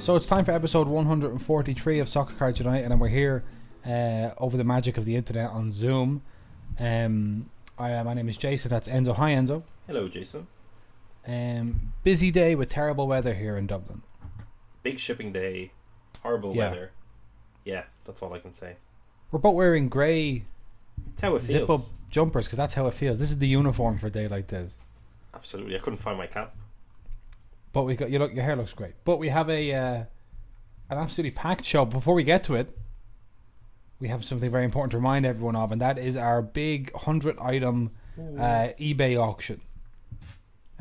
So it's time for episode 143 of Soccer Cards United, and we're here uh, over the magic of the internet on Zoom. Um, I, uh, my name is Jason. That's Enzo. Hi, Enzo. Hello, Jason. Um, busy day with terrible weather here in Dublin. Big shipping day, horrible Yeah. weather. Yeah, that's all I can say. We're both wearing grey It's how it feels. zip-up jumpers because that's how it feels. This is the uniform for a day like this. Absolutely, I couldn't find my cap. But we got you look. Your hair looks great. But we have a uh, an absolutely packed show. Before we get to it, we have something very important to remind everyone of, and that is our big hundred item uh, eBay auction,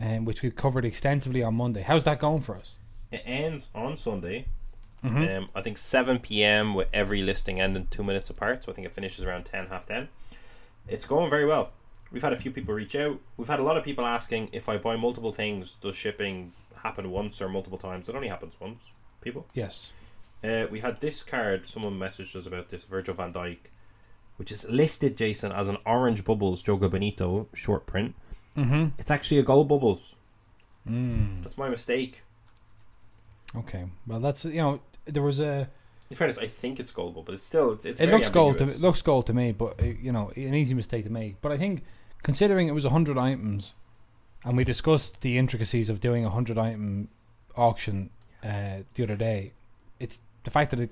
um, which we covered extensively on Monday. How's that going for us? It ends on Sunday. Mhm. Um, I think 7 p.m. with every listing ending two minutes apart. So I think it finishes around 10, half 10. It's going very well. We've had a few people reach out. We've had a lot of people asking if I buy multiple things, does shipping happen once or multiple times? It only happens once, people. Yes. Uh, we had this card. Someone messaged us about this Virgil van Dijk, which is listed, Jason, as an orange bubbles Jogo Bonito short print. Mm-hmm. It's actually a gold bubbles. Mm. That's my mistake. Okay. Well, that's you know there was a. In fairness, I think it's gold bubbles. It's still it's, it's It very looks gold. To, it looks gold to me, but uh, you know an easy mistake to make. But I think considering it was hundred items, and we discussed the intricacies of doing a hundred item auction uh, the other day, it's the fact that it,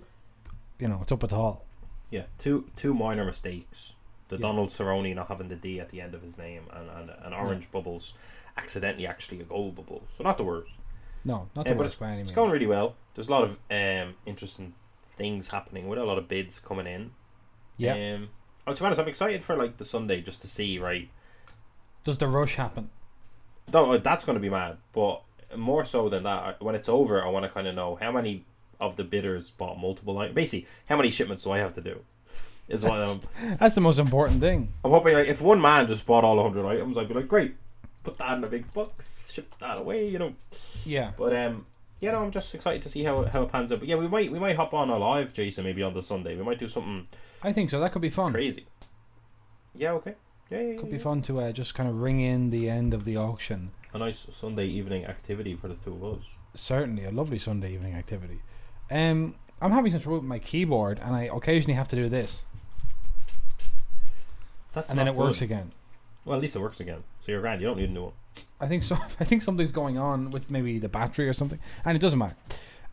you know, it's up at all. Yeah, two two minor mistakes. The Yeah. Donald Cerrone not having the D at the end of his name, and and, and orange bubbles accidentally actually a gold bubble. So not the worst. No, not Yeah, the but worst by any It's means. going really well. There's a lot of um, interesting things happening with a lot of bids coming in. Yeah. Um, oh, to be honest, I'm excited for like the Sunday just to see. Right, Does the rush happen? No, that's going to be mad. But more so than that, when it's over, I want to kind of know how many of the bidders bought multiple items. Basically, how many shipments do I have to do? Is what I'm. That's the most important thing. I'm hoping like if one man just bought all 100 items, I'd be like, great, put that in a big box, ship that away, you know. Yeah. But um, yeah, no, I'm just excited to see how how it pans out. But yeah, we might we might hop on a live, Jason, maybe on the Sunday. We might do something I think so. That could be fun. crazy. Yeah, okay. Yeah, yeah, yeah, Could be fun to uh, just kind of ring in the end of the auction. A nice Sunday evening activity for the two of us. Certainly, a lovely Sunday evening activity. Um, I'm having some trouble with my keyboard, and I occasionally have to do this, That's and then not it works again. Well, at least it works again. So you're grand. You don't need a new one. I think so. I think something's going on with maybe the battery or something, and it doesn't matter.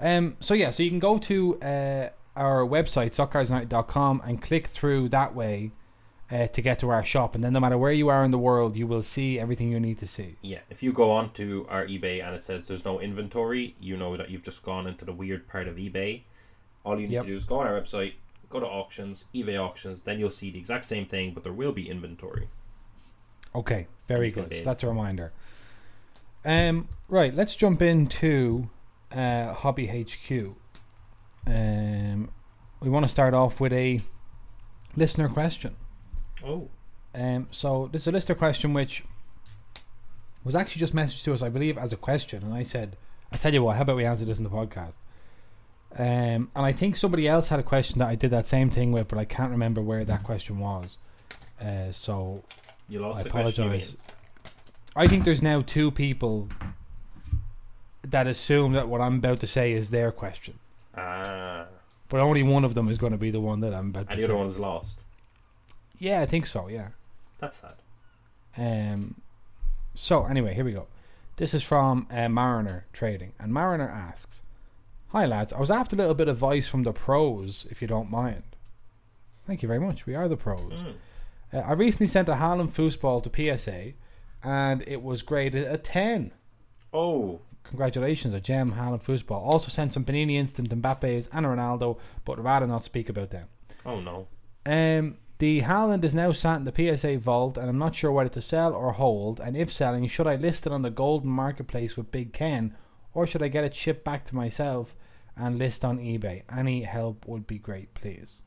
Um, so yeah, so you can go to uh, our website soccercardsunited.com and click through that way uh, to get to our shop, and then no matter where you are in the world, you will see everything you need to see. Yeah, if you go on to our eBay and it says there's no inventory, you know that you've just gone into the weird part of eBay. All you need Yep. to do is go on our website, go to auctions, eBay auctions, then you'll see the exact same thing, but there will be inventory. Okay, very good. So that's a reminder. Um, right, let's jump into uh, Hobby HQ. Um, we want to start off with a listener question. Oh, Um, so this is a listener question which was actually just messaged to us, I believe, as a question, and I said, "I tell you what, how about we answer this in the podcast?" Um, and I think somebody else had a question that I did that same thing with, but I can't remember where that question was. Uh, so you lost I the apologize. I think there's now two people that assume that what I'm about to say is their question, Ah, but only one of them is going to be the one that I'm about to and the say. other one's lost. Yeah, I think so. Yeah. That's sad. Um. So anyway, here we go. This is from uh, Mariner Trading, and Mariner asks, "Hi lads, I was after a little bit of advice from the pros, if you don't mind." Thank you very much. We are the pros. Mm. Uh, I recently sent a Haaland foosball to PSA, and it was graded a ten. Oh, Congratulations, a gem Haaland foosball. Also sent some Panini Instant Mbappe's and Ronaldo, but rather not speak about them. oh no. Um, the Haaland is now sat in the PSA vault, and I'm not sure whether to sell or hold. And if selling, should I list it on the Goldin marketplace with Big Ken, or should I get it shipped back to myself and list on eBay? Any help would be great, please.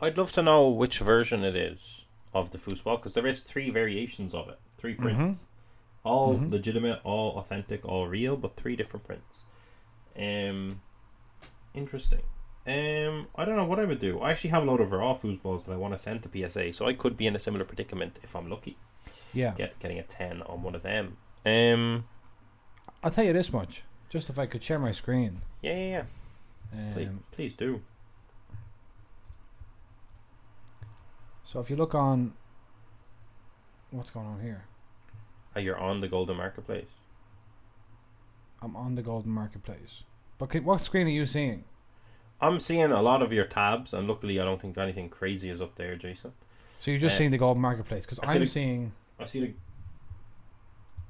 I'd love to know which version it is of the foosball because there is three variations of it, three prints, all Mhm. legitimate, all authentic, all real, but three different prints. Um, interesting. Um, I don't know what I would do. I actually have a load of raw foosballs that I want to send to PSA, so I could be in a similar predicament if I'm lucky, Yeah, get getting a ten on one of them. Um, I'll tell you this much: Just if I could share my screen. Yeah, yeah, yeah. Please, Um, please do. so if you look on, what's going on here? Oh, you're on the Goldin Marketplace. I'm on the Goldin Marketplace. But what screen are you seeing? I'm seeing a lot of your tabs, and luckily, I don't think anything crazy is up there, Jason. So you're just Uh, seeing the Goldin Marketplace because I see I'm the- seeing. I see the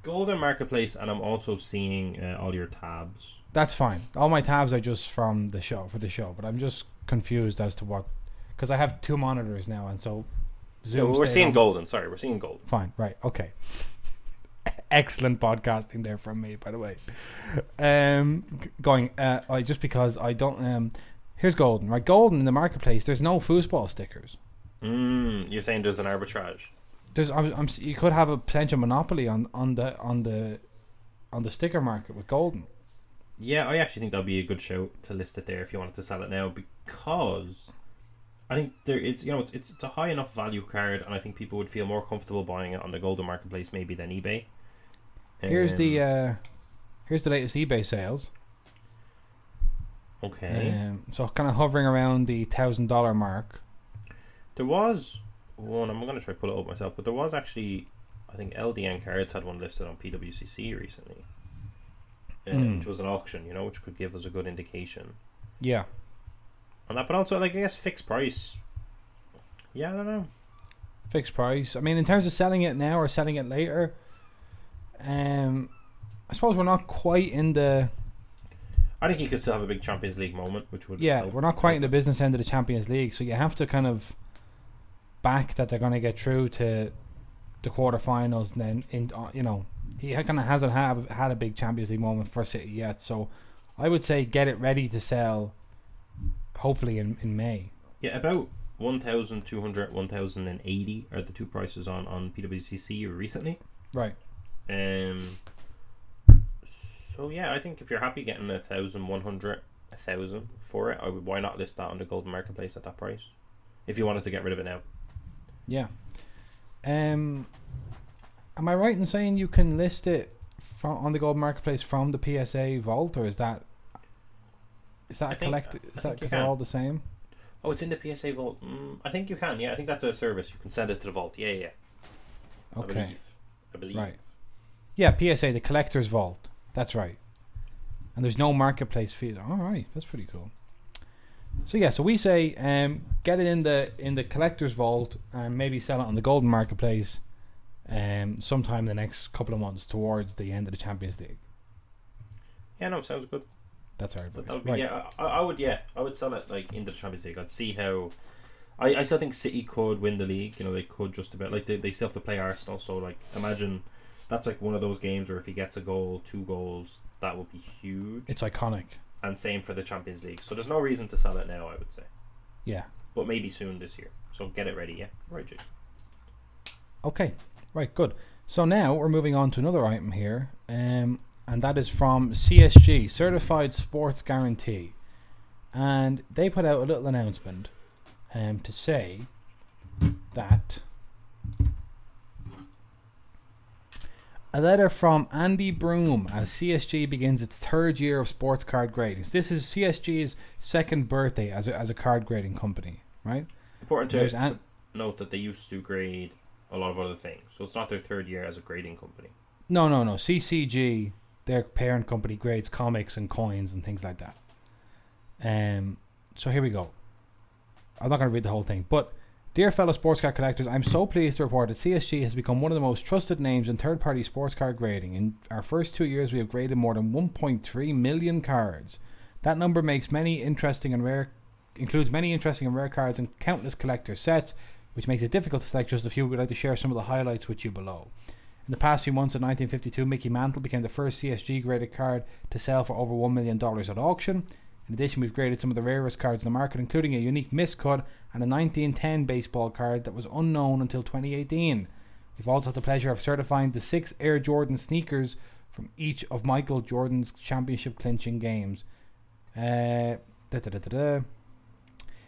Goldin Marketplace, and I'm also seeing uh, all your tabs. That's fine. All my tabs are just from the show for the show, but I'm just confused as to what because I have two monitors now, and so Zoom. we're seeing on- Goldin. Sorry, we're seeing Goldin. Fine, right, okay. Excellent podcasting there from me, by the way. Um, going, uh, I just because I don't. Um, here's Goldin, right? Goldin in the marketplace. There's no foosball stickers. Mm, you're saying there's an arbitrage. There's, I'm, I'm, you could have a potential monopoly on on the on the on the sticker market with Goldin. Yeah, I actually think that'd be a good show to list it there if you wanted to sell it now because I think there it's you know it's it's, it's a high enough value card and I think people would feel more comfortable buying it on the Goldin marketplace maybe than eBay. Here's the Um, uh, here's the latest eBay sales. Okay. Um, so kind of hovering around the thousand dollar mark. There was one. I'm gonna try to pull it up myself, but there was actually, I think LDN Cards had one listed on PWCC recently, uh, Mm. which was an auction, you know, which could give us a good indication Yeah, on that. But also, like I guess fixed price. Yeah, I don't know. fixed price. I mean, in terms of selling it now or selling it later, um, I suppose we're not quite in the I think he could still have a big Champions League moment, which would yeah help- we're not quite in the business end of the Champions League. So you have to kind of back that they're going to get through to the quarterfinals, and then in uh, you know he kind of hasn't have had a big Champions League moment for City yet. So I would say get it ready to sell, hopefully in in May. Yeah, about 1,200, 1,080 are the two prices on on PWCC recently. Right. Um. So yeah, I think if you're happy getting a thousand, one hundred, a thousand for it, I would. Why not list that on the Goldin Marketplace at that price? If you wanted to get rid of it now. Yeah. Um, am I right in saying you can list it from on the gold marketplace from the PSA vault, or is that is that I a think- collect? Is that because they're all the same? Oh, it's in the PSA vault. Mm, I think you can. Yeah, I think that's a service. You can send it to the vault. Yeah, yeah. I Okay. believe. I believe. Right. Yeah, PSA, the collector's vault. That's right. And there's no marketplace fees. All right, that's pretty cool. So yeah, so we say um, get it in the in the collector's vault and maybe sell it on the Goldin marketplace um, sometime in the next couple of months towards the end of the Champions League. Yeah, no, sounds good. That's our advice. that would be, Right. Yeah, I, I would. Yeah, I would sell it like in the Champions League. I'd see how. I, I still think City could win the league. You know, they could just about like they, they still have to play Arsenal. So like, imagine that's like one of those games where if he gets a goal, two goals, that would be huge. It's iconic. And same for the Champions League. So there's no reason to sell it now. I would say, Yeah. but maybe soon this year. So get it ready. Yeah, right, Jason. Okay. Right. Good. So now we're moving on to another item here, um, and that is from CSG, Certified Sports Guarantee, and they put out a little announcement, um, to say that a letter from Andy Broome as CSG begins its third year of sports card grading. So this is CSG's second birthday as a, as a card grading company, right? Important to an- note that they used to grade a lot of other things. So it's not their third year as a grading company. No, no, no. CCG, their parent company, grades comics and coins and things like that. Um, so here we go. I'm not going to read the whole thing, but dear fellow sports car collectors, I'm so pleased to report that CSG has become one of the most trusted names in third-party sports car grading. In our first two years, we have graded more than 1.3 million cards. That number makes many interesting and rare, includes many interesting and rare cards and countless collector sets, which makes it difficult to select just a few. We'd like to share some of the highlights with you below. In the past few months in 1952, Mickey Mantle became the first CSG graded card to sell for over $1 million at auction. In addition, we've graded some of the rarest cards in the market, including a unique miscut and a 1910 baseball card that was unknown until 2018. We've also had the pleasure of certifying the six Air Jordan sneakers from each of Michael Jordan's championship clinching games. Uh, da, da, da.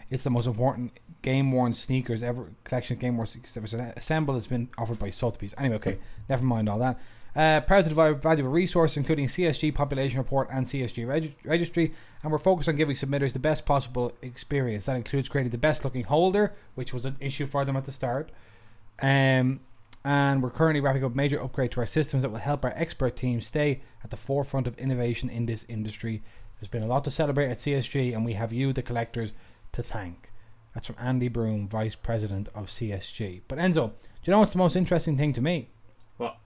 It's the most important game worn sneakers ever collection of game worn sneakers ever assembled. It's been offered by Sotheby's. Anyway, okay, never mind all that. Uh, proud to provide valuable resource, including CSG population report and CSG reg- registry, and we're focused on giving submitters the best possible experience. That includes creating the best looking holder, which was an issue for them at the start. Um, and we're currently wrapping up major upgrade to our systems that will help our expert team stay at the forefront of innovation in this industry. There's been a lot to celebrate at CSG, and we have you, the collectors, to thank. That's from Andy Broome, Vice President of CSG. But Enzo, do you know what's the most interesting thing to me? What?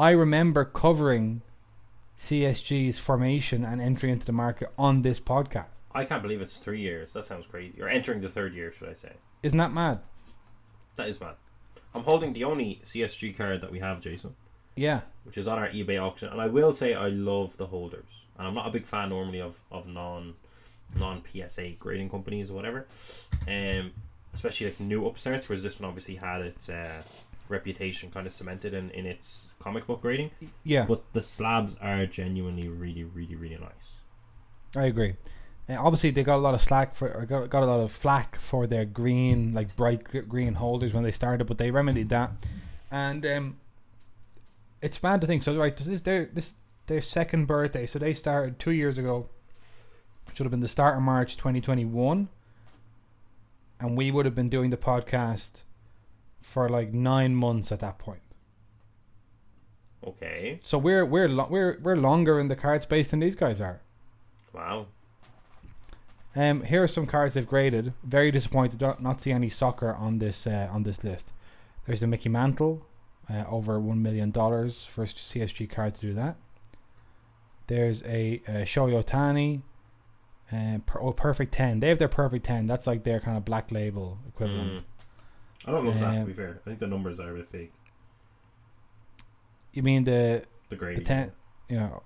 I remember covering CSG's formation and entry into the market on this podcast. I can't believe it's three years. That sounds crazy. You're entering the third year, should I say? Isn't that mad? That is bad. I'm holding the only CSG card that we have, Jason, Yeah. which is on our eBay auction, and I will say I love the holders. And I'm not a big fan normally of, of non non PSA grading companies or whatever, um, especially like new upstarts. Whereas this one obviously had its uh, reputation kind of cemented in, in its comic book grading. Yeah, But the slabs are genuinely really, really, really nice. I agree. Uh, obviously, they got a lot of slack for, or got, got a lot of flack for their green, like bright green holders when they started, but they remedied that. And um, it's mad to think. So, right, this is their this their second birthday. So they started two years ago. Should have been the start of March 2021, and we would have been doing the podcast for like nine months at that point. Okay. So we're we're lo- we're we're longer in the card space than these guys are. Wow. Um, here are some cards they've graded. Very disappointed to not see any soccer on this uh, on this list. There's the Mickey Mantle, uh, over one million dollars. First CSG card to do that. There's a, uh Shohei Ohtani, uh, per, oh, perfect ten. They have their perfect ten. That's like their kind of black label equivalent. Mm. I don't love that to Um, be fair. I think the numbers are a bit big. You mean the The grade. the ten? You know,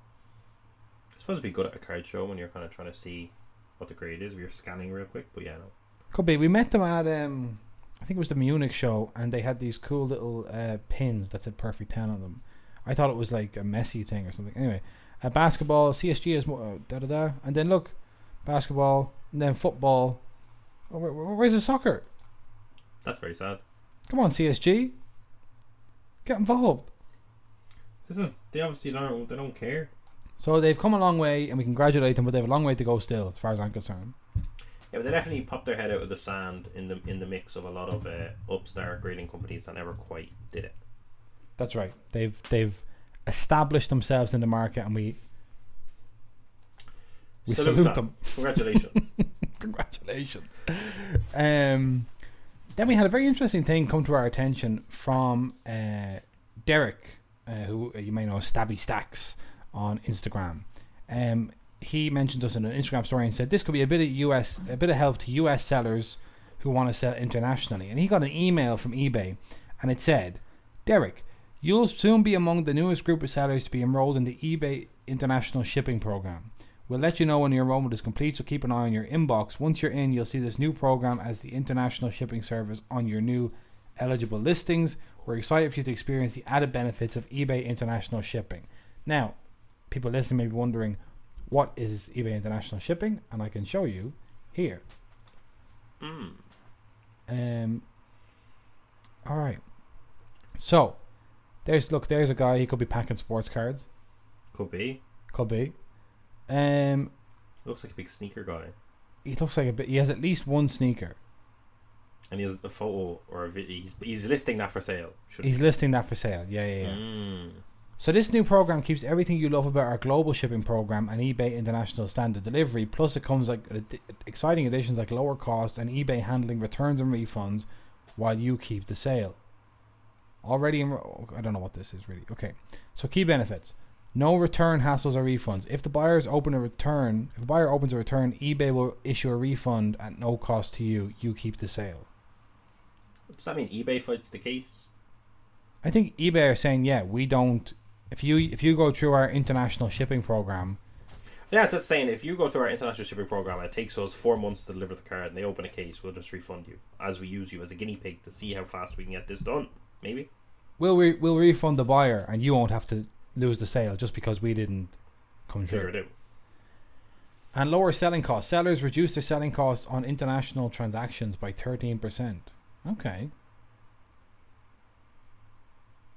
It's supposed to be good at a card show when you're kind of trying to see what the grade is. If you're scanning real quick, but yeah, no. Could be. We met them at um, I think it was the Munich show, and they had these cool little uh, pins that said "Perfect 10 on them. I thought it was like a Messi thing or something. Anyway, uh, basketball, CSG is more uh, da da da, and then look, basketball, and then football. Oh, where- where's the soccer? That's very sad. Come on, CSG, get involved. Listen, they obviously don't. They don't care. So they've come a long way, and we congratulate them, but they have a long way to go still, as far as I'm concerned. Yeah, but they definitely popped their head out of the sand in the in the mix of a lot of uh, upstart grading companies that never quite did it. That's right. They've they've established themselves in the market, and we we salute, that. them. Congratulations. Congratulations. Um, then we had a very interesting thing come to our attention from uh, Derek, uh, who you may know Stabby Stacks on Instagram. Um, he mentioned us in an Instagram story and said this could be a bit of US, a bit of help to US sellers who want to sell internationally. And he got an email from eBay, and it said, Derek, you'll soon be among the newest group of sellers to be enrolled in the eBay International Shipping Program. We'll let you know when your enrollment is complete, so keep an eye on your inbox. Once you're in, you'll see this new program as the international shipping service on your new eligible listings. We're excited for you to experience the added benefits of eBay International Shipping. Now, people listening may be wondering, what is eBay International Shipping? And I can show you here. mm. Um. All right. So, there's look. There's a guy. He could be packing sports cards. Could be. Could be. Um. Looks like a big sneaker guy, He looks like a bit. He has at least one sneaker. and he has a photo or a video. He's, he's listing that for sale. He's listing that for sale. Yeah, yeah, yeah. Mm. So this new program keeps everything you love about our global shipping program and eBay International Standard Delivery. Plus, it comes like exciting additions like lower costs and eBay handling returns and refunds, while you keep the sale. Already, in, I don't know what this is really. Okay, so key benefits: no return hassles or refunds. If the buyers open a return, if a buyer opens a return, eBay will issue a refund at no cost to you. You keep the sale. Does that mean eBay fights the case? I think eBay are saying, yeah, we don't. If you if you go through our international shipping program, Yeah, it's just saying if you go through our international shipping program, it takes us four months to deliver the card, and they open a case, we'll just refund you as we use you as a guinea pig to see how fast we can get this done. Maybe. we'll re- we'll refund the buyer, and you won't have to lose the sale just because we didn't come through. do. And lower selling costs. Sellers reduce their selling costs on international transactions by thirteen percent. Okay.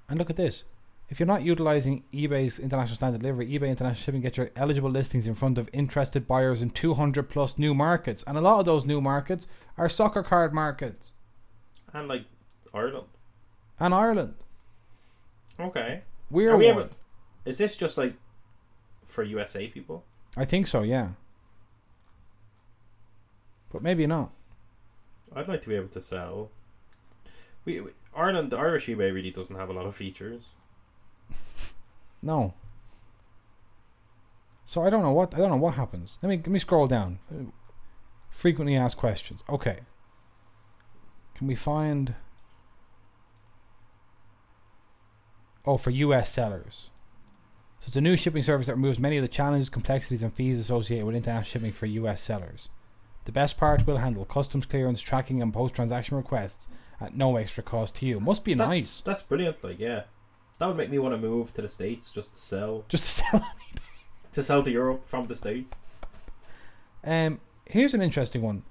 And look at this. If you're not utilizing eBay's international standard delivery, eBay international shipping gets your eligible listings in front of interested buyers in 200 plus new markets, and a lot of those new markets are soccer card markets And like Ireland. and Ireland. Okay. We're Are we one. able- Is this just like for USA people? I think so, yeah. But maybe not. I'd like to be able to sell. We, we Ireland, the Irish eBay really doesn't have a lot of features. No. So I don't know what I don't know what happens. Let me let me scroll down. Frequently asked questions. Okay. Can we find Oh, for US sellers. It's a new shipping service that removes many of the challenges, complexities and fees associated with international shipping for US sellers. The best part will handle customs clearance, tracking and post transaction requests at no extra cost to you. Must be That- nice. That's brilliant. Like, yeah, that would make me want to move to the states just to sell Just to sell to sell to Europe from the states. Um, here's an interesting one.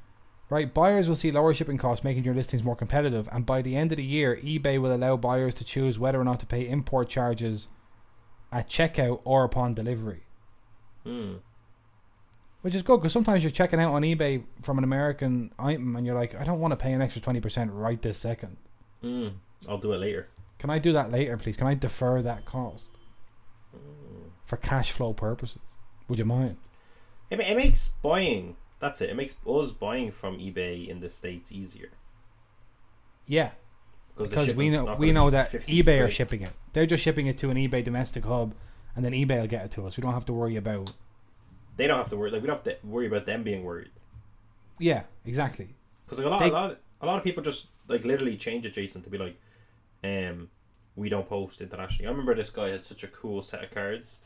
Right, buyers will see lower shipping costs, making your listings more competitive. And by the end of the year, eBay will allow buyers to choose whether or not to pay import charges at checkout or upon delivery, Hmm. which is good because sometimes you're checking out on eBay from an American item and you're like, I don't want to pay an extra twenty percent right this second. Hmm. I'll do it later. Can I do that later, please? Can I defer that cost Hmm. for cash flow purposes? Would you mind? It, it makes buying. That's it. It makes us buying from eBay in the states easier Yeah, the because we know we know that 50 eBay are shipping it. They're just shipping it to an eBay domestic hub, and then eBay will get it to us. We don't have to worry about. They don't have to worry. Like we don't have to worry about them being worried. Yeah, exactly. Because like a lot, They- a lot, a lot of people just like literally change it, Jason, to be like, um, we don't post internationally. I remember this guy had such a cool set of cards,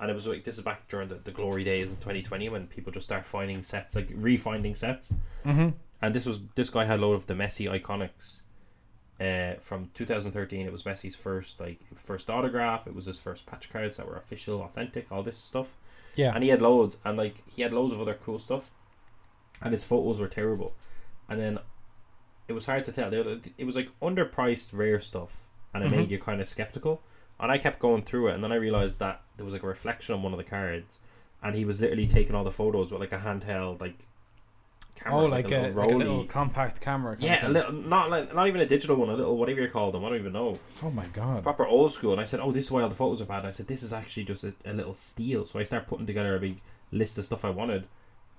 and it was like this is back during the, the glory days in 2020 when people just start finding sets, like refinding sets. Mm-hmm. And this was this guy had a load of the Messi iconics. Uh, from 2013, it was Messi's first like first autograph. It was his first patch cards that were official, authentic, all this stuff. Yeah, And he had loads, and like he had loads of other cool stuff, and his photos were terrible. And then it was hard to tell. It was like underpriced rare stuff, and it Mhm. made you kind of skeptical. And I kept going through it, and then I realized that there was like a reflection on one of the cards, and he was literally taking all the photos with like a handheld like camera, oh, like, a, little like a little compact camera. yeah, a little, not like not even a digital one, a little whatever you call them. I don't even know Oh my god. proper old school. And I said, "Oh, this is why all the photos are bad." And I said, "This is actually just a, a little steal." So I start putting together a big list of stuff I wanted,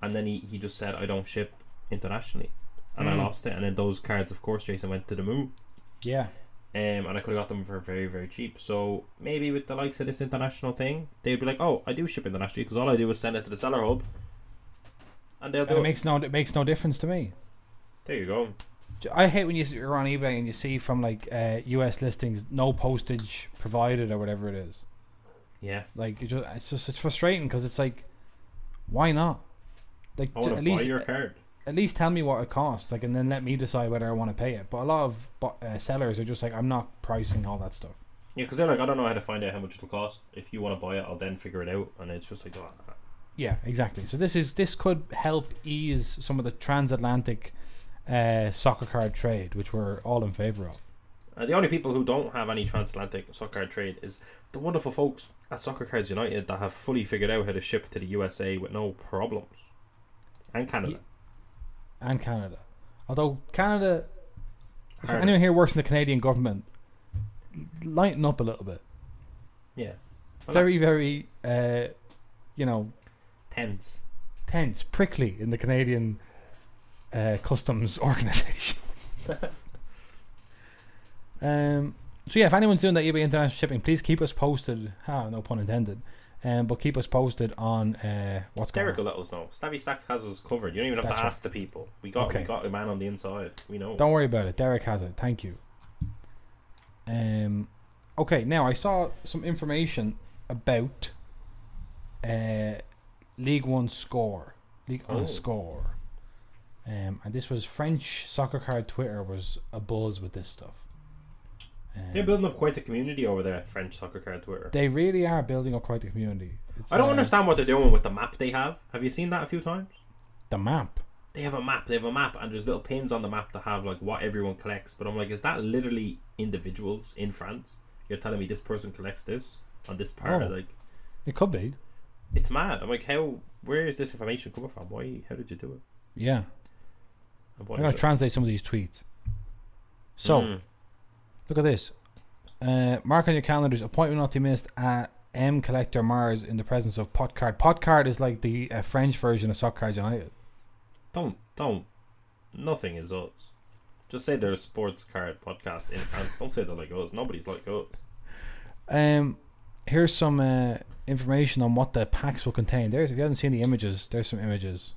and then he, he just said, "I don't ship internationally," and I Mm. lost it. And then those cards, of course, Jason went to the moon, Yeah, um, and I could have got them for very very cheap. So maybe with the likes of this international thing, they'd be like, "Oh, I do ship internationally because all I do is send it to the seller hub." And they'll do it it. makes no it makes no difference to me. There you go. I hate when you you're on eBay and you see from like uh, US listings no postage provided or whatever it is. Yeah, Like it just, it's just it's frustrating because it's like, why not? Like at least your card. at least tell me what it costs, like, and then let me decide whether I want to pay it. But a lot of uh, sellers are just like, I'm not pricing all that stuff. Yeah, because they're like, I don't know how to find out how much it'll cost. If you want to buy it, I'll then figure it out. And it's just like, oh, Yeah, exactly. So this is this could help ease some of the transatlantic uh, soccer card trade, which we're all in favor of. Uh, the only people who don't have any transatlantic soccer card trade is the wonderful folks at Soccer Cards United that have fully figured out how to ship to the USA with no problems. And Canada. and Canada. Although Canada, if anyone here works in the Canadian government, lighten up a little bit. Yeah. Very, very, uh, you know, Tense. tense, prickly in the Canadian uh, customs organization. um. So yeah, if anyone's doing that eBay international shipping, please keep us posted. Ha, no pun intended. Um, but keep us posted on uh, what's going Derek on. will let us know. Stabby Stacks has us covered. You don't even have That's to right. ask the people. We got Okay. we got a man on the inside. We know. Don't worry about it. Derek has it. Thank you. Um, okay. Now I saw some information about uh, League One score, League One Oh. score, um, and this was French soccer card Twitter was a buzz with this stuff. Um, They're building up quite a community over there, French soccer card Twitter. They really are building up quite the community. It's, I don't uh, understand what they're doing with the map they have. Have you seen that a few times? the map. They have a map. They have a map, and there's little pins on the map that have like what everyone collects. But I'm like, is that literally individuals in France? you're telling me this person collects this on this part. Oh. Like It could be. It's mad. I'm like, how? Where is this information coming from? Why? How did you do it? Yeah. I'm gonna translate some of these tweets. So Mm. look at this. Uh, mark on your calendars. Appointment not to be missed at M Collector Mars in the presence of Potcard. Potcard is like the uh, French version of Soccer United. don't don't. Nothing is us. Just say they're a sports card podcast in France. Don't say they're like us. Nobody's like us. Um, here's some uh, information on what the packs will contain. There's if you haven't seen the images, there's some images.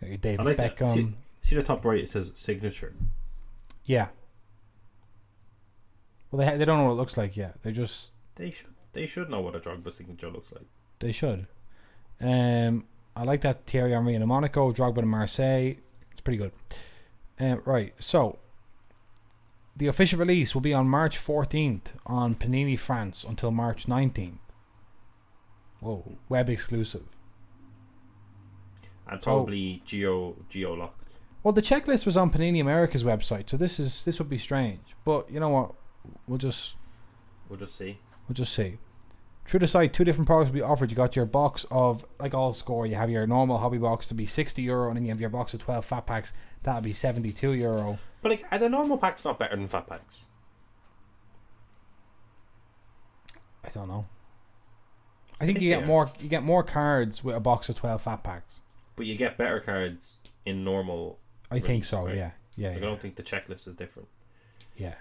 David I like that. Beckham. See- See the top right? It says signature. Yeah. Well, they ha- they don't know what it looks like yet. They just They should they should know what a Drogba signature looks like. they should. Um, I like that Thierry Henry in Monaco, Drogba in Marseille. It's pretty good. Um, right, so the official release will be on March 14th on Panini France until March 19th. Whoa, web exclusive. And oh. probably geo geo locked. Well, the checklist was on Panini America's website, so this is this would be strange. But you know what? We'll just We'll just see. We'll just see. Through the site, two different products will be offered. You got your box of like all score. You have your normal hobby box to be sixty euro, and then you have your box of twelve fat packs. That'll be seventy two euro. But like, are the normal packs not better than fat packs? I don't know. I think, you get more. You get more cards with a box of twelve fat packs. But you get better cards in normal. I think so. right? Yeah, yeah, Like, I don't think the checklist is different. yeah.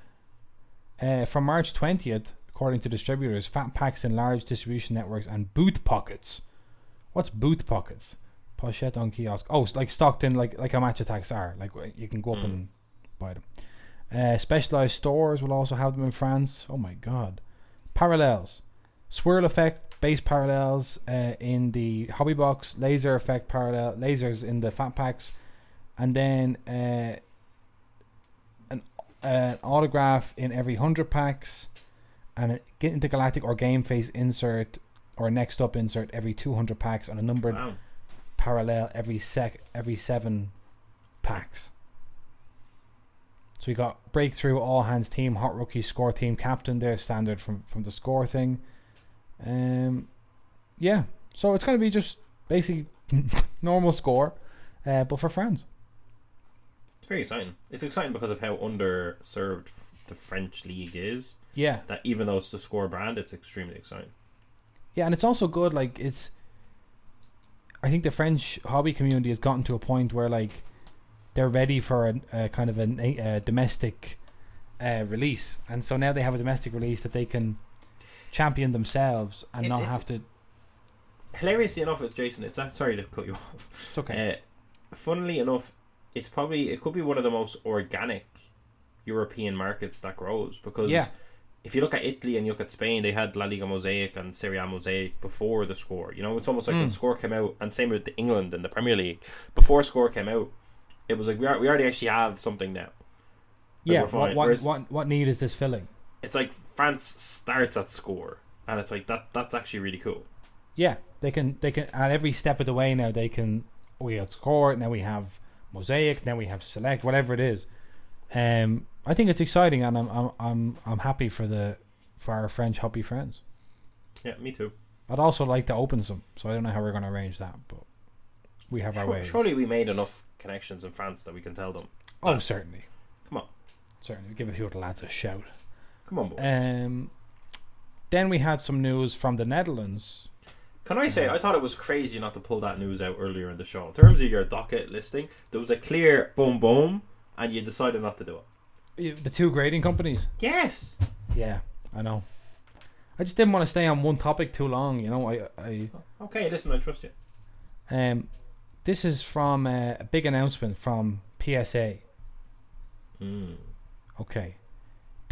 Uh, from March twentieth, according to distributors, fat packs in large distribution networks and boot pockets. What's boot pockets? Pochette on kiosk. Oh, it's like stocked in like like how Match Attax are. Like you can go up Mm. and buy them. Uh, specialized stores will also have them in France. Oh my god. Parallels. Swirl effect base parallels uh, in the hobby box, laser effect parallel lasers in the fat packs, and then uh, an an autograph in every hundred packs, and get into galactic or game face insert or next up insert every two hundred packs, and a numbered Wow. parallel every sec every seven packs. So we got breakthrough all hands team, hot rookie score team captain there standard from from the score thing. Um, yeah. So it's gonna be just basically normal score, uh, but for friends. It's very exciting. It's exciting because of how underserved the French league is. Yeah, That even though it's the score brand, it's extremely exciting. yeah, and it's also good. Like it's, I think the French hobby community has gotten to a point where like they're ready for a, a kind of a, a domestic uh, release, and so now they have a domestic release that they can champion themselves and It- not have to. Hilariously enough, it's Jason. It's not, sorry to cut you off. It's okay. Uh, funnily enough, it's probably it could be one of the most organic European markets that grows because yeah, if you look at Italy and you look at Spain, they had La Liga Mosaic and Serie A Mosaic before the score. You know, it's almost like when Mm. score came out, and same with England and the Premier League. Before score came out, it was like we, are, we already actually have something now. yeah. What, what, Whereas- what what need is this filling? It's like France starts at score, and it's like that. That's actually really cool. Yeah, they can they can at every step of the way now they can we have score now we have mosaic now we have select whatever it is. Um, I think it's exciting and I'm I'm I'm I'm happy for the for our French hobby friends. Yeah, me too. I'd also like to open some, so I don't know how we're going to arrange that, but we have our Sure, ways. surely we made enough connections in France that we can tell them. oh, certainly. Come on. Certainly, give a few of the lads a shout. Come on, boy. Um, then we had some news from the Netherlands. Can I say, I thought it was crazy not to pull that news out earlier in the show. In terms of your docket listing, there was a clear boom boom, and you decided not to do it. The two grading companies. Yes. Yeah, I know. I just didn't want to stay on one topic too long. You know, I, I Okay, listen, I trust you. um, this is from uh, a big announcement from PSA. Mm. Okay,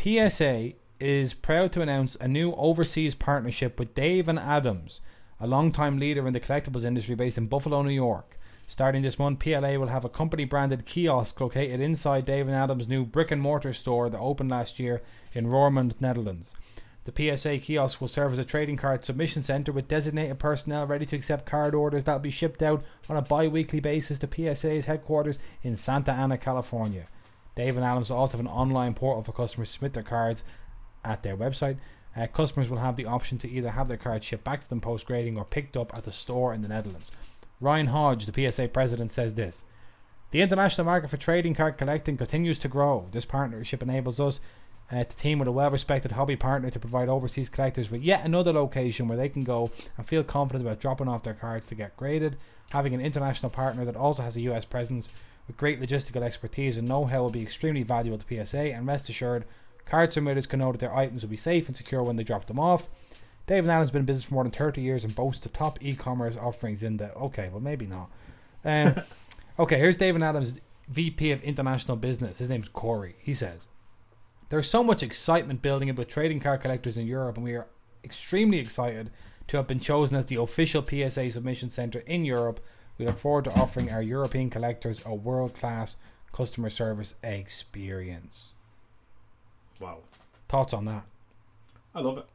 PSA is proud to announce a new overseas partnership with Dave and Adams, a longtime leader in the collectibles industry based in Buffalo, New York. Starting this month, PSA will have a company branded kiosk located inside Dave and Adams' new brick and mortar store that opened last year in Roermond, Netherlands. The PSA kiosk will serve as a trading card submission center with designated personnel ready to accept card orders that will be shipped out on a bi weekly basis to PSA's headquarters in Santa Ana, California. Dave and Adams also have an online portal for customers to submit their cards at their website. Uh, customers will have the option to either have their cards shipped back to them post grading or picked up at the store in the Netherlands. Ryan Hoge, the PSA president, says this The international market for trading card collecting continues to grow. This partnership enables us uh, to team with a well respected hobby partner to provide overseas collectors with yet another location where they can go and feel confident about dropping off their cards to get graded. Having an international partner that also has a US presence with great logistical expertise and know how will be extremely valuable to PSA, and rest assured, card submitters can know that their items will be safe and secure when they drop them off. David Allen's been in business for more than 30 years and boasts the top e commerce offerings in the. Okay, well, maybe not. Um, okay, here's David Adams, VP of International Business. His name's Corey. He says, There's so much excitement building up with trading card collectors in Europe, and we are extremely excited to have been chosen as the official PSA submission center in Europe. We look forward to offering our European collectors a world class customer service experience. Wow. Thoughts on that? I love it.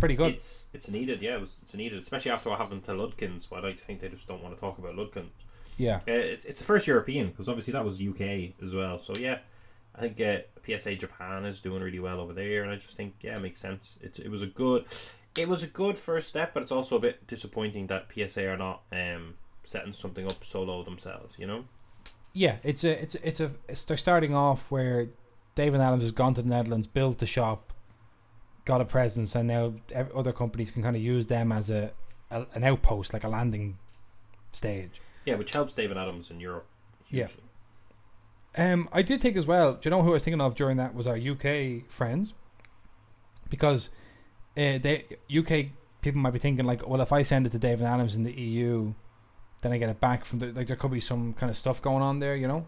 Pretty good. It's it's needed, yeah. It was, it's needed, especially after what happened to Ludkins. But I think they just don't want to talk about Ludkins. yeah. Uh, it's, it's the first European because obviously that was UK as well. So yeah, I think uh, PSA Japan is doing really well over there, and I just think yeah, it makes sense. It's it was a good, it was a good first step, but it's also a bit disappointing that PSA are not um setting something up solo themselves. You know. Yeah, it's a it's a- it's a it's, they're starting off where David Adams has gone to the Netherlands, built the shop, got a presence, and now other companies can kind of use them as a, a an outpost, like a landing stage. Yeah, which helps David Adams in Europe. Yeah. Hugely. Um, I did think as well. Do you know who I was thinking of during that was our UK friends, because uh, they UK people might be thinking like, well, if I send it to David Adams in the EU, then I get it back from the like there could be some kind of stuff going on there, you know.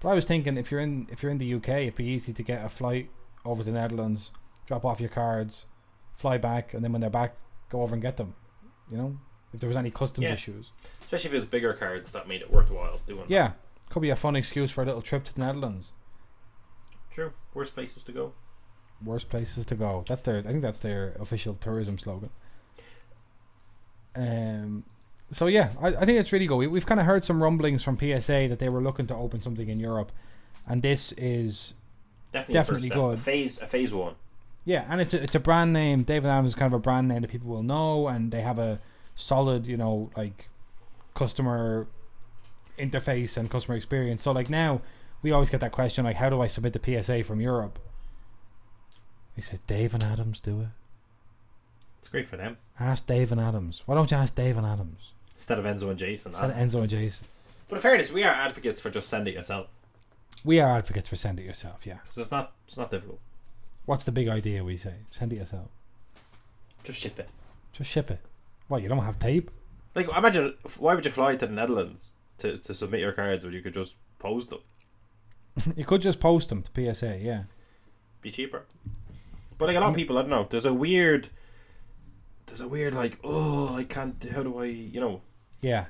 But I was thinking if you're in if you're in the UK, it'd be easy to get a flight over to the Netherlands, drop off your cards, fly back, and then when they're back, go over and get them. You know, if there was any customs Yeah. issues. Especially if it was bigger cards, that made it worthwhile doing. that. Yeah, could be a fun excuse for a little trip to the Netherlands. True. Worst places to go. Worst places to go. That's their. I think that's their official tourism slogan. Um. So yeah, I, I think it's really good. We, we've kind of heard some rumblings from PSA that they were looking to open something in Europe, and this is Definitely, Definitely first good. A phase, a phase one. yeah, and it's a, it's a brand name. David Adams is kind of a brand name that people will know, and they have a solid, you know, like customer interface and customer experience. So like now, we always get that question like, how do I submit the PSA from Europe? He said, Dave and Adams do it. It's great for them Ask Dave and Adams. Why don't you ask Dave and Adams? Instead of Enzo and Jason. Instead of Enzo and Jason. But in fairness, we are advocates for just send it yourself We are advocates for send it yourself. Yeah. because it's not it's not difficult. What's the big idea? We say send it yourself. Just ship it. Just ship it. What? You don't have tape? Like imagine why would you fly to the Netherlands to, to submit your cards when you could just post them? you could just post them to PSA. Yeah. Be cheaper. But like a lot of mm. people, I don't know. There's a weird. There's a weird like oh I can't how do I you know Yeah.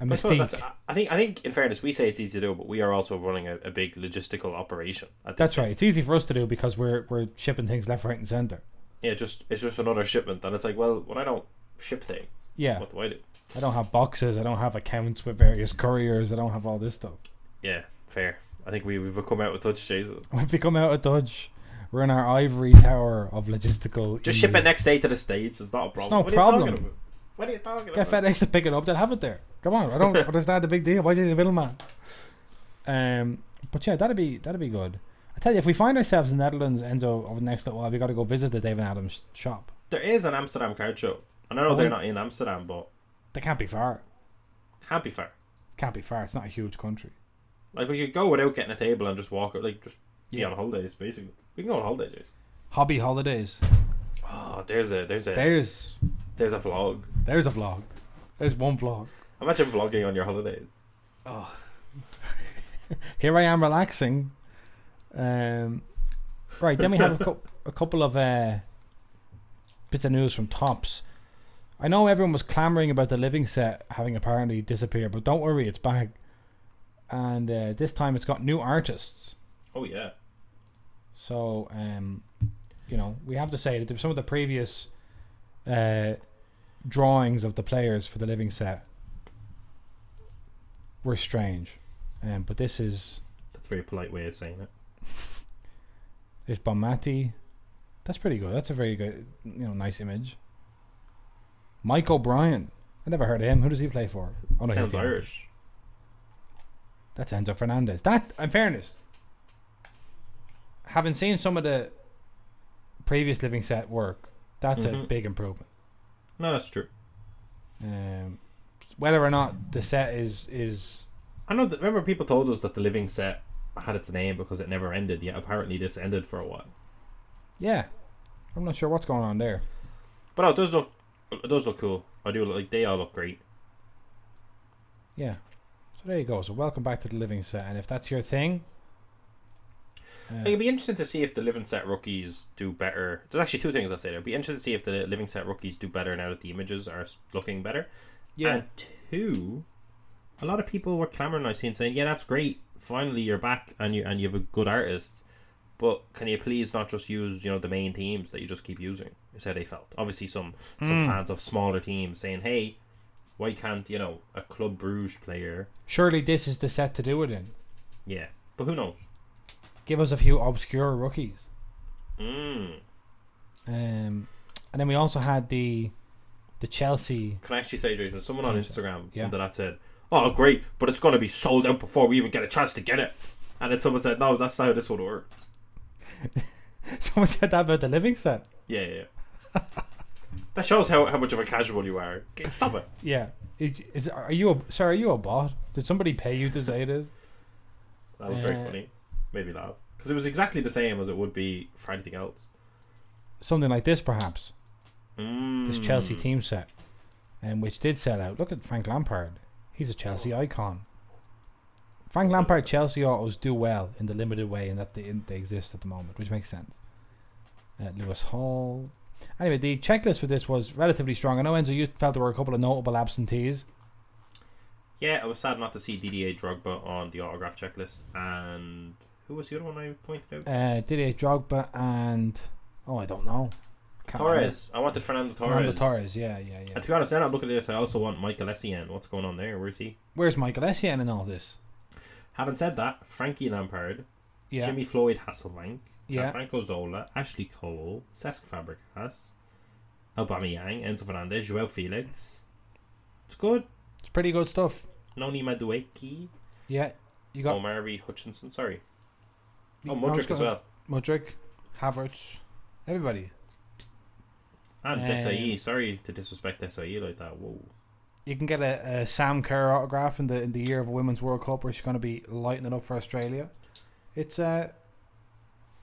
A I mystique. that's- I think I think in fairness we say it's easy to do, but we are also running a, a big logistical operation. At That's stage. right. It's easy for us to do because we're we're shipping things left, right, and center. Yeah, just it's just another shipment, and it's like, well, when I don't ship things, Yeah. what do I do? I don't have boxes. I don't have accounts with various couriers. I don't have all this stuff. Yeah, fair. I think we, we've come out with touch, Jason. We've become out of touch. We're in our ivory tower of logistical. Just ship it next day to the states. It's not a problem. no what problem. You talking about? What are you talking Get about? FedEx to pick it up. They'll have it there. Come on. I don't understand the big deal. Why do you need a middleman? Um, but yeah, that'd be that'd be good. I tell you, if we find ourselves in the Netherlands, Enzo, over the next little while, we got to go visit the David Adams shop. There is an Amsterdam card show. And I know Oh, they're not in Amsterdam, but They can't be far. can't be far. Can't be far. It's not a huge country. Like we could go without getting a table and just walk, like just be Yeah. on holidays, basically. We can go on holidays. Hobby holidays. Oh, there's a there's a There's there's a vlog. there's a vlog. There's one vlog. Imagine vlogging on your holidays. Oh. Here I am relaxing. Um, right then we have a, cou- a couple of uh, bits of news from Topps. I know everyone was clamoring about the living set having apparently disappeared, but don't worry, it's back. And uh, this time it's got new artists. Oh yeah. So, um, you know, we have to say that some of the previous uh, drawings of the players for the living set were strange. Um, but this is That's a very polite way of saying it. there's Bonmati, That's pretty good. That's a very good, you know, nice image. Mike O'Brien. I never heard of him. Who does he play for? Oh, no, he's Sounds Irish. That's Enzo Fernandez. That, in fairness, having seen some of the previous living set work, that's a Mhm. big improvement. No, that's true. Um, whether or not the set is is I know. That, remember, people told us that the living set had its name because it never ended. Yet apparently, this ended for a while. yeah, I'm not sure what's going on there. But no, it does look. It does look cool. I do like. They all look great. Yeah, so there you go. So welcome back to the living set, and if that's your thing, Uh, it'd be interesting to see if the living set rookies do better. There's actually two things I'll say there. It'd be interesting to see if the living set rookies do better now that the images are looking better. yeah, And two, a lot of people were clamoring I seen saying, "Yeah, that's great. Finally, you're back and you and you have a good artist." But can you please not just use you know the main teams that you just keep using? Is how they felt. Obviously, some some Mm. fans of smaller teams saying, "Hey, why can't you know a Club Bruges player?" surely this is the set to do it in. Yeah, but who knows? Give us a few obscure rookies. Mm. Um, and then we also had the the Chelsea. Can I actually say, Jason, someone on Instagram Yeah. under that said, "Oh, great, but it's going to be sold out before we even get a chance to get it." And then someone said, "No, that's not how this would work." Someone said that about the living set. Yeah, yeah. yeah. that shows how, how much of a casual you are. Stop it. Yeah. Is, is are you a sorry? Are you a bot? Did somebody pay you to say this? That was very Uh, funny. Me laugh because it was exactly the same as it would be for anything else. Something like this, perhaps. Mm. This Chelsea team set, and which did sell out. Look at Frank Lampard. He's a Chelsea icon. Frank Lampard Chelsea autos do well in the limited way in that they, in, they exist at the moment, which makes sense. Uh, Lewis Hall. Anyway, the checklist for this was relatively strong. I know Enzo, you felt there were a couple of notable absentees. Yeah, I was sad not to see Didier Drogba on the autograph checklist. And who was the other one I pointed out? Uh, Didier Drogba and oh, I don't know. Can't remember. Torres. I wanted Fernando Torres. Fernando Torres. Yeah, yeah, yeah. And to be honest, now that I'm looking at this, I also want Michael Essien. What's going on there? Where's he? Where's Michael Essien in all this? Having said that, Frankie Lampard, Yeah, Jimmy Floyd Hasselbaink, Yeah. Zola, Ashley Cole, Cesc Fabregas, Aubameyang, Enzo Fernandez, João Félix. It's good. it's pretty good stuff. Noni Madueke, Yeah, you got Omari Hutchinson. Sorry. Oh, Mudryk as well. Mudryk, Havertz, everybody. And Um, Desai. Sorry to disrespect Desai like that. Whoa. You can get a, a Sam Kerr autograph in the in the year of a Women's World Cup, where she's going to be lighting it up for Australia. It's uh,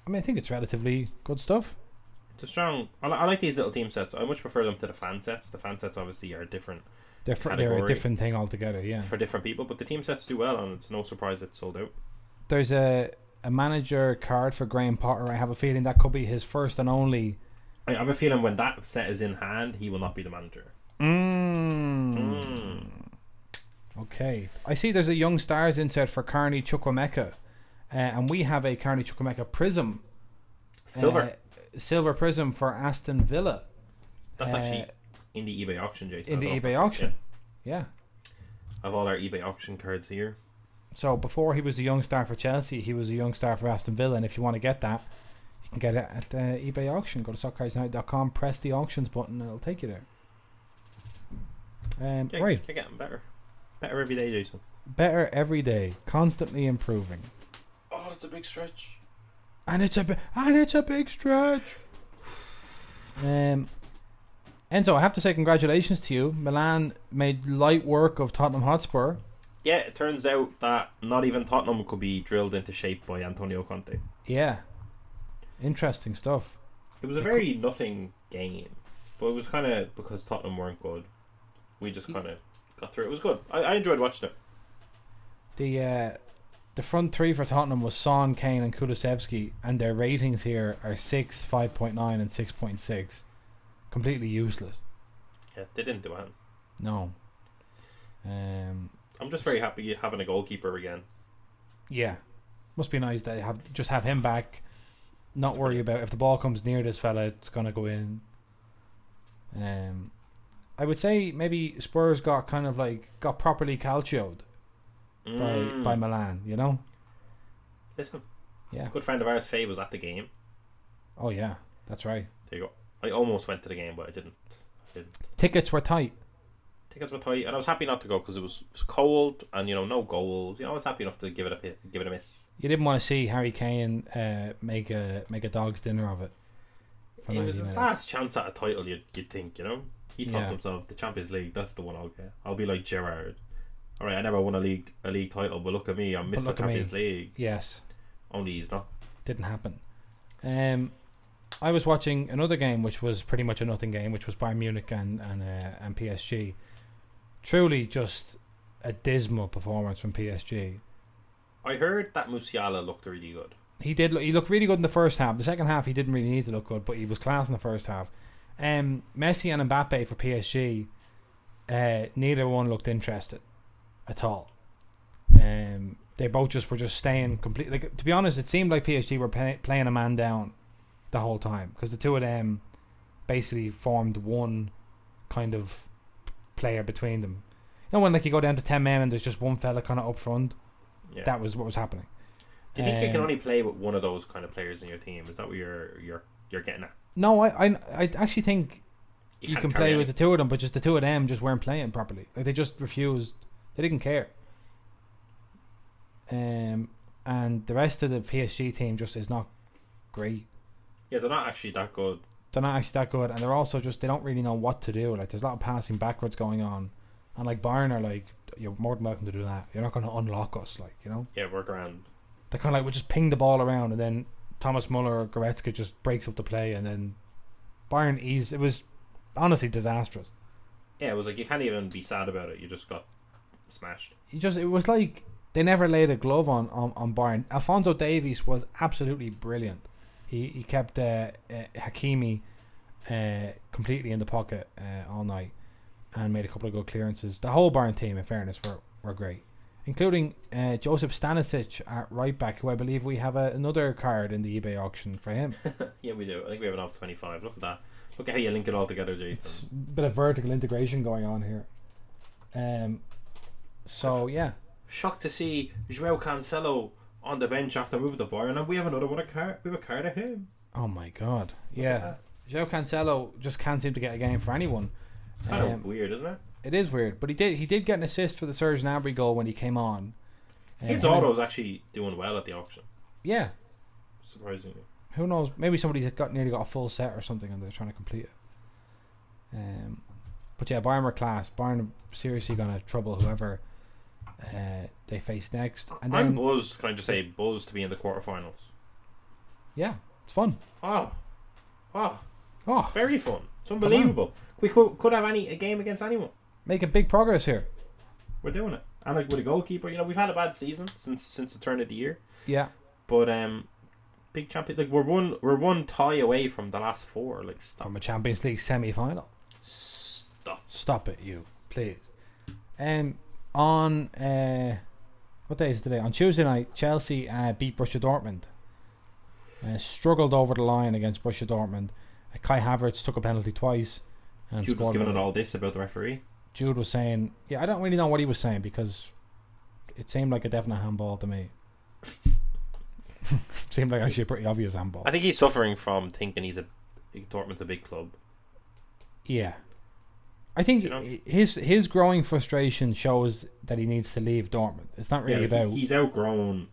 I mean, I think it's relatively good stuff. It's a strong. I, I like these little team sets. I much prefer them to the fan sets. The fan sets obviously are different fr- they're a different thing altogether. Yeah, for different people, but the team sets do well, and it's no surprise it's sold out. there's a a manager card for Graham Potter. I have a feeling that could be his first and only. I have a feeling when that set is in hand, he will not be the manager. Mm. Mm. Okay. I see there's a Young Stars insert for Carney Chukwuemeka. Uh, and we have a Carney Chukwuemeka Prism. Silver. uh, silver Prism for Aston Villa. That's uh, actually in the eBay auction, Jason. in the don't know if eBay auction. yeah. Yeah. I have all our eBay auction cards here. So before he was a young star for Chelsea, he was a young star for Aston Villa. And if you want to get that, you can get it at the eBay auction. Go to soccercardsunited.com, press the auctions button, and it'll take you there. Um, Get, right. Get getting better. Better every day, Jason. Better every day, constantly improving. Oh, that's a big stretch. and it's a bi- and it's a big stretch. Um, Enzo, I have to say congratulations to you. Milan made light work of Tottenham Hotspur. Yeah, it turns out that not even Tottenham could be drilled into shape by Antonio Conte. Yeah, interesting stuff. It was a very nothing game, but it was kind of because Tottenham weren't good. We just kind of got through. It was good. I, I enjoyed watching it. The uh, the front three for Tottenham was Son, Kane, and Kulusevski, and their ratings here are six, five point nine, and six point six. Completely useless. Yeah, they didn't do it. No. Um. I'm just very happy having a goalkeeper again. Yeah, must be nice to have just have him back. Not worry about if the ball comes near this fella, it's gonna go in. Um, I would say maybe Spurs got kind of like got properly calcioed by Mm. by Milan. You know? Listen, Yeah. good friend of ours, Faye, was at the game. Oh yeah. That's right. There you go. I almost went to the game, but I didn't. I didn't. Tickets were tight. Tickets were tight, and I was happy not to go because it was, it was cold and you know no goals. You know, I was happy enough to give it a give it a miss. You didn't want to see Harry Kane uh, make a make a dog's dinner of it. It was his minutes. last chance at a title. You'd, you'd think, you know. He thought Yeah. to himself, the Champions League, that's the one I'll get. I'll be like Gerrard. All right, I never won a league a league title, but look at me, Mr. look me. Champions League. Yes, Only he's not. didn't happen. Um, I was watching another game, which was pretty much a nothing game, which was Bayern Munich and and uh, and PSG. Truly, just a dismal performance from PSG. I heard that Musiala looked really good. He did. Look, he looked really good in the first half. The second half, he didn't really need to look good, but he was class in the first half. Um, Messi and Mbappe for PSG. Uh, neither one looked interested at all. Um, they both just were just staying completely. Like, to be honest, it seemed like PSG were play, playing a man down the whole time because the two of them basically formed one kind of player between them. You know when like you go down to ten men and there's just one fella kind of up front. Yeah. That was what was happening. Do you think you can um, only play with one of those kind of players in your team? Is that what you're you're you're getting at? No, I, I, I actually think you, can't can play any- with the two of them, but just the two of them just weren't playing properly. Like they just refused. They didn't care. Um, and the rest of the PSG team just is not great. Yeah, they're not actually that good. They're not actually that good, and they're also just they don't really know what to do. Like there's a lot of passing backwards going on, and like Bayern are like you're more than welcome to do that. You're not going to unlock us, like you know. Yeah, work around. They're kind of like we just ping the ball around, and then Thomas Muller or Goretzka just breaks up the play, and then Bayern eased. It was honestly disastrous. Yeah, it was like you can't even be sad about it. You just got smashed. He just it was like they never laid a glove on on, on Bayern. Alphonso Davies was absolutely brilliant. He he kept uh, uh, Hakimi uh, completely in the pocket uh, all night and made a couple of good clearances. The whole Bayern team, in fairness, were were great, including uh, Joseph Stanisic at right back, who I believe we have a, another card in the eBay auction for him. yeah, we do. I think we have an off twenty five. Look at that. Look at how you link it all together, Jason. Bit of vertical integration going on here. Um. So yeah, Shocked to see Joao Cancelo on the bench after moving the bar, and we have another one. A card. We have a card of him. Oh my god. Yeah. Joao Cancelo just can't seem to get a game for anyone. It's kind Um, of weird, isn't it? It is weird, but he did he did get an assist for the Serge Gnabry goal when he came on. Uh, His him and- auto's actually doing well at the auction. Yeah. Surprisingly. Who knows? Maybe somebody's got nearly got a full set or something, and they're trying to complete it. Um, but yeah, Bayern were class. Bayern seriously gonna trouble whoever uh, they face next, and then I'm buzzed. Can I just say buzzed to be in the quarterfinals? yeah, it's fun. Oh, oh, Oh, very fun. It's unbelievable. We could could have any a game against anyone. making big progress here. We're doing it. And like with a goalkeeper, you know, we've had a bad season since since the turn of the year. Yeah, But um, big champion. Like we're one we're one tie away from the last four. Like stop, from a Champions League semi-final. stop. Stop it, you please. Um, on uh, what day is it today? On Tuesday night, Chelsea uh, beat Borussia Dortmund. Uh, struggled over the line against Borussia Dortmund. Uh, Kai Havertz took a penalty twice. And Jude was giving it all this about the referee. Jude was saying, "Yeah, I don't really know what he was saying because it seemed like a definite handball to me. seemed like actually a pretty obvious handball. I think he's suffering from thinking he's a Dortmund's a big club. Yeah. I think You know? his his growing frustration shows that he needs to leave Dortmund. It's not really yeah, about he, he's outgrown.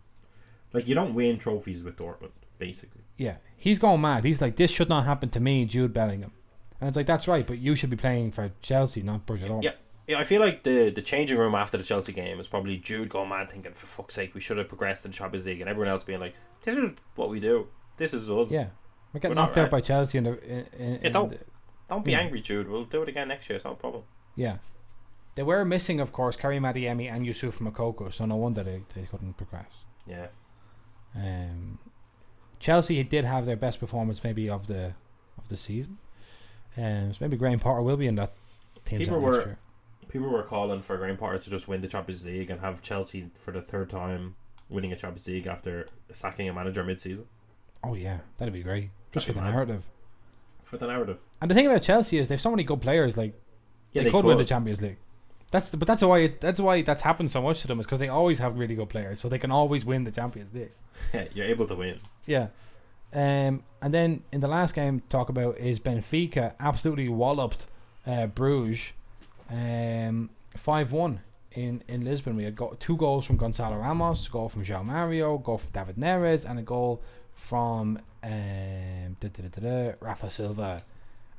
Like you don't win trophies with Dortmund, basically. Yeah, he's going mad. He's like, this should not happen to me, Jude Bellingham. And it's like, that's right, but you should be playing for Chelsea, not Borussia Dortmund. Yeah. Yeah, I feel like the the changing room after the Chelsea game is probably Jude going mad, thinking, "For fuck's sake, we should have progressed in Champions League," and everyone else being like, "This is what we do. This is us." Yeah. We're getting We're knocked out right. by Chelsea in the. In, in, don't- the- Don't be Yeah. angry, Jude. We'll do it again next year. It's no problem. yeah. They were missing, of course, Karim Adeyemi and Yusuf Moukoko, so no wonder they, they couldn't progress. Yeah. Um, Chelsea did have their best performance, maybe, of the of the season. Um, so maybe Graham Potter will be in that team. People next were- year. People were calling for Graham Potter to just win the Champions League and have Chelsea for the third time winning a Champions League after sacking a manager mid-season Oh, yeah, that'd be great. Just for That'd the mad. narrative. for the narrative. And the thing about Chelsea is they have so many good players. Like Yeah, they, could, win the Champions League. That's the, but that's why it, that's why that's happened so much to them is because they always have really good players, so they can always win the Champions League. Yeah, you're able to win. Yeah. Um, and then in the last game, talk about is Benfica absolutely walloped uh, Bruges, um, five one in in Lisbon. We had got two goals from Gonzalo Ramos, a goal from João Mario, a goal from David Neres, and a goal from um, da, da, da, da, da, Rafa Silva.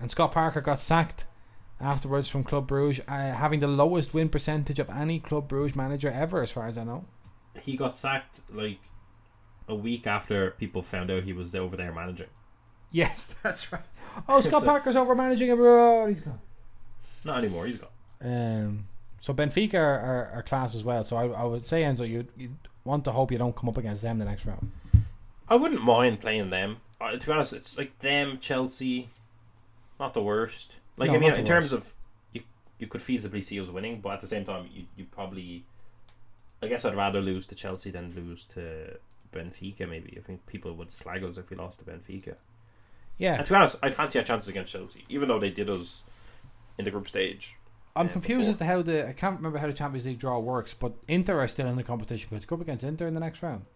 And Scott Parker got sacked afterwards from Club Bruges, uh, having the lowest win percentage of any Club Bruges manager ever, as far as I know. He got sacked like a week after people found out he was over there managing. Yes, that's right. Oh, Scott So- Parker's over managing abroad. He's gone. Not anymore. He's gone. Um, so Benfica are, are, are class as well. So I, I would say Enzo, you you want to hope you don't come up against them the next round. I wouldn't mind playing them. Uh, to be honest, it's like them, Chelsea, not the worst. Like No, I mean, in terms of you, you could feasibly see us winning, but at the same time, you you probably. I guess I'd rather lose to Chelsea than lose to Benfica. Maybe I think people would slag us if we lost to Benfica. Yeah, And to be honest, I fancy our chances against Chelsea, even though they did us in the group stage. I'm uh, confused before. as to how the I can't remember how the Champions League draw works, but Inter are still in the competition. Could you go up against Inter in the next round?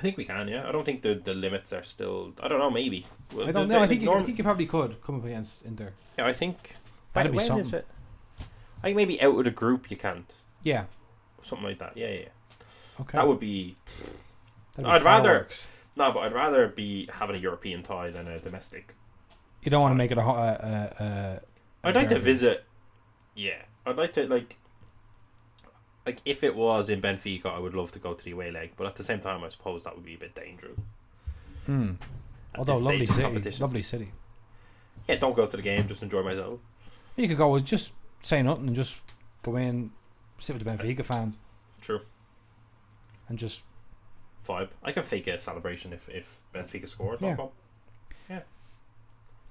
I think we can. Yeah, I don't think the the limits are still. I don't know. Maybe. Well, I don't know. I think you, I think you probably could come up against Inter. Yeah, I think. That'd be when is something. it? I think maybe out of the group you can't. Yeah. Something like that. Yeah, yeah. Okay. That would be That'd be I'd rather- no, but I'd rather be having a European tie than a domestic. You don't want to make it a. Uh, uh, uh, I'd like to visit. Yeah, I'd like to like. Like if it was in Benfica, I would love to go to the away leg, but at the same time, I suppose that would be a bit dangerous. Hmm. Although lovely city, lovely city. Yeah, don't go to the game. Just enjoy myself. You could go with just say nothing and just go in, sit with the Benfica fans, True. and just Vibe. I can fake a celebration if if Benfica scores. no Yeah.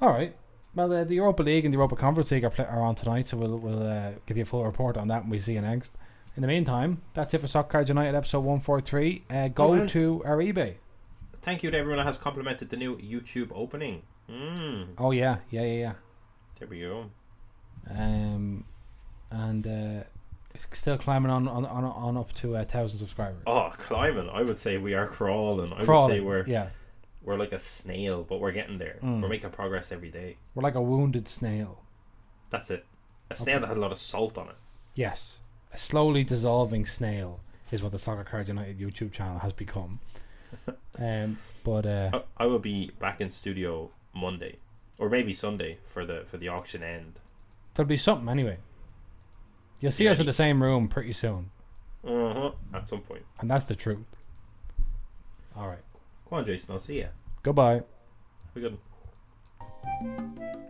All right. Well, uh, the Europa League and the Europa Conference League are, pla are on tonight, so we'll we'll uh, give you a full report on that when we see you next. In the meantime, that's it for Soccer Cards United episode one four three. Uh, go Oh, to our eBay. Thank you to everyone that has complimented the new YouTube opening. Mm, Oh yeah, yeah, yeah, yeah. there we go. Um, and uh, it's still climbing on on on, on up to a thousand subscribers. Oh, climbing! I would say we are crawling. I Crawling. would say we're yeah, we're like a snail, but we're getting there. Mm. We're making progress every day. we're like a wounded snail. That's it. A snail Okay. that had a lot of salt on it. Yes, a slowly dissolving snail is what the Soccer Cards United YouTube channel has become. um, but uh, I, I will be back in studio Monday, or maybe Sunday for the for the auction end. there'll be something anyway. You'll see Yeah, us in the same room pretty soon, Uh-huh. At some point. and that's the truth. All right, Go on, Jason. I'll see you. goodbye. Have a good one.